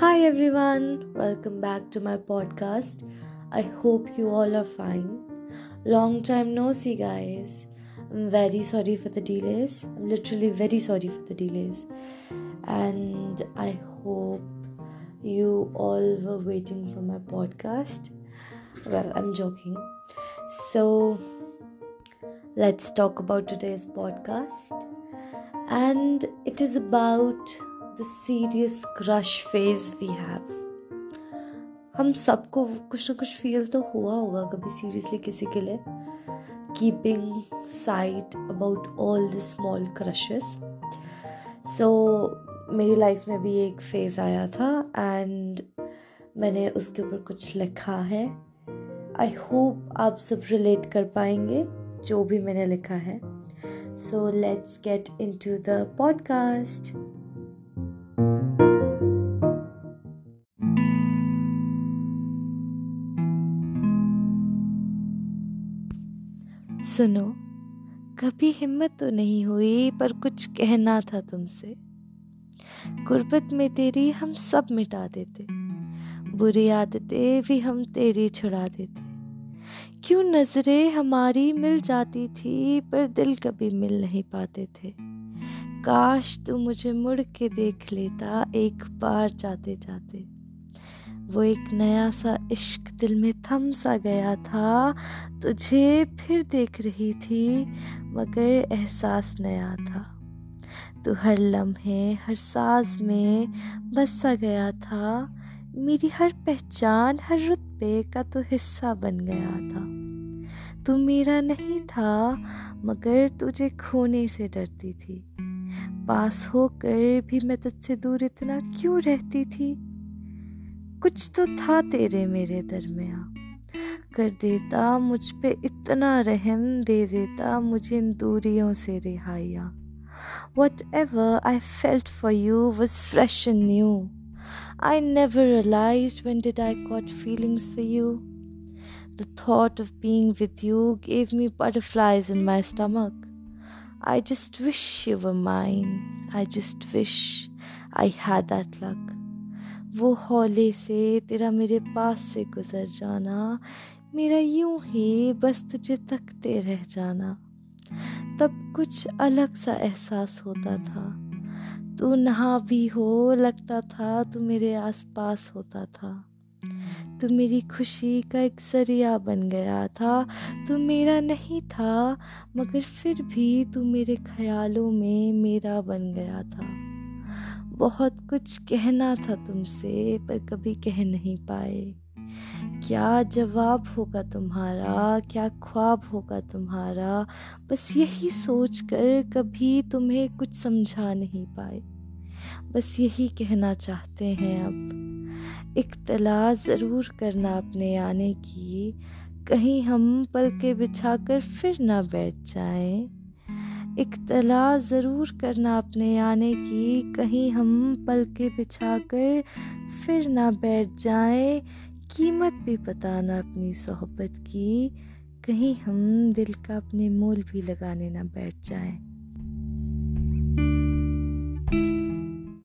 Hi everyone, welcome back to my podcast. I hope you all are fine. Long time no see, guys. I'm very sorry for the delays. I'm literally very sorry for the delays. And I hope you all were waiting for my podcast. Well, I'm joking. So, let's talk about today's podcast. And it is about the serious crush phase we have. हम सबको कुछ ना कुछ feel तो हुआ होगा कभी seriously किसी के लिए। Keeping sight about all the small crushes so मेरी लाइफ में भी एक फ़ेज़ आया था एंड मैंने उसके ऊपर कुछ लिखा है। आई होप आप सब रिलेट कर पाएँगे जो भी मैंने लिखा है। So let's get into the podcast सुनो, कभी हिम्मत तो नहीं हुई, पर कुछ कहना था तुमसे। गुर्बत में तेरी हम सब मिटा देते, बुरी आदतें भी हम तेरी छुड़ा देते। क्यों नज़रें हमारी मिल जाती थी, पर दिल कभी मिल नहीं पाते थे। काश तू मुझे मुड़ के देख लेता, एक बार जाते जाते वो एक नया सा इश्क दिल में थम सा गया था। तुझे फिर देख रही थी, मगर एहसास नया था। तू हर लम्हे, हर साज में बस सा गया था। मेरी हर पहचान, हर रुतबे का तो हिस्सा बन गया था। तू मेरा नहीं था, मगर तुझे खोने से डरती थी। पास होकर भी मैं तुझसे दूर इतना क्यों रहती थी? कुछ तो था तेरे मेरे दरमिया कर देता मुझ पे इतना रहम, दे देता मुझे इन दूरियों से रिहाइया। Whatever I felt for you was fresh and new I never realize when did I caught feelings for you the thought of being with you gave me butterflies in my stomach I just wish you were mine. I just wish I had that luck. वो हौले से, तेरा मेरे पास से गुजर जाना, मेरा यूँ ही बस तुझे तकते रह जाना। तब कुछ अलग सा एहसास होता था। तू नहा भी हो, लगता था तू मेरे आसपास होता था। तू मेरी खुशी का एक ज़रिया बन गया था। तू मेरा नहीं था, मगर फिर भी तू मेरे ख्यालों में मेरा बन गया था। बहुत कुछ कहना था तुमसे, पर कभी कह नहीं पाए। क्या जवाब होगा तुम्हारा? क्या ख्वाब होगा तुम्हारा? बस यही सोच कर कभी तुम्हें कुछ समझा नहीं पाए। बस यही कहना चाहते हैं अब। इख्तला ज़रूर करना अपने आने की। कहीं हम पल के बिछा कर फिर ना बैठ जाएँ। इख्तला ज़रूर करना अपने आने की। कहीं हम पल के बिछा कर फिर ना बैठ जाएँ। कीमत भी बताना अपनी सोहबत की। कहीं हम दिल का अपने मोल भी लगाने ना बैठ जाएँ।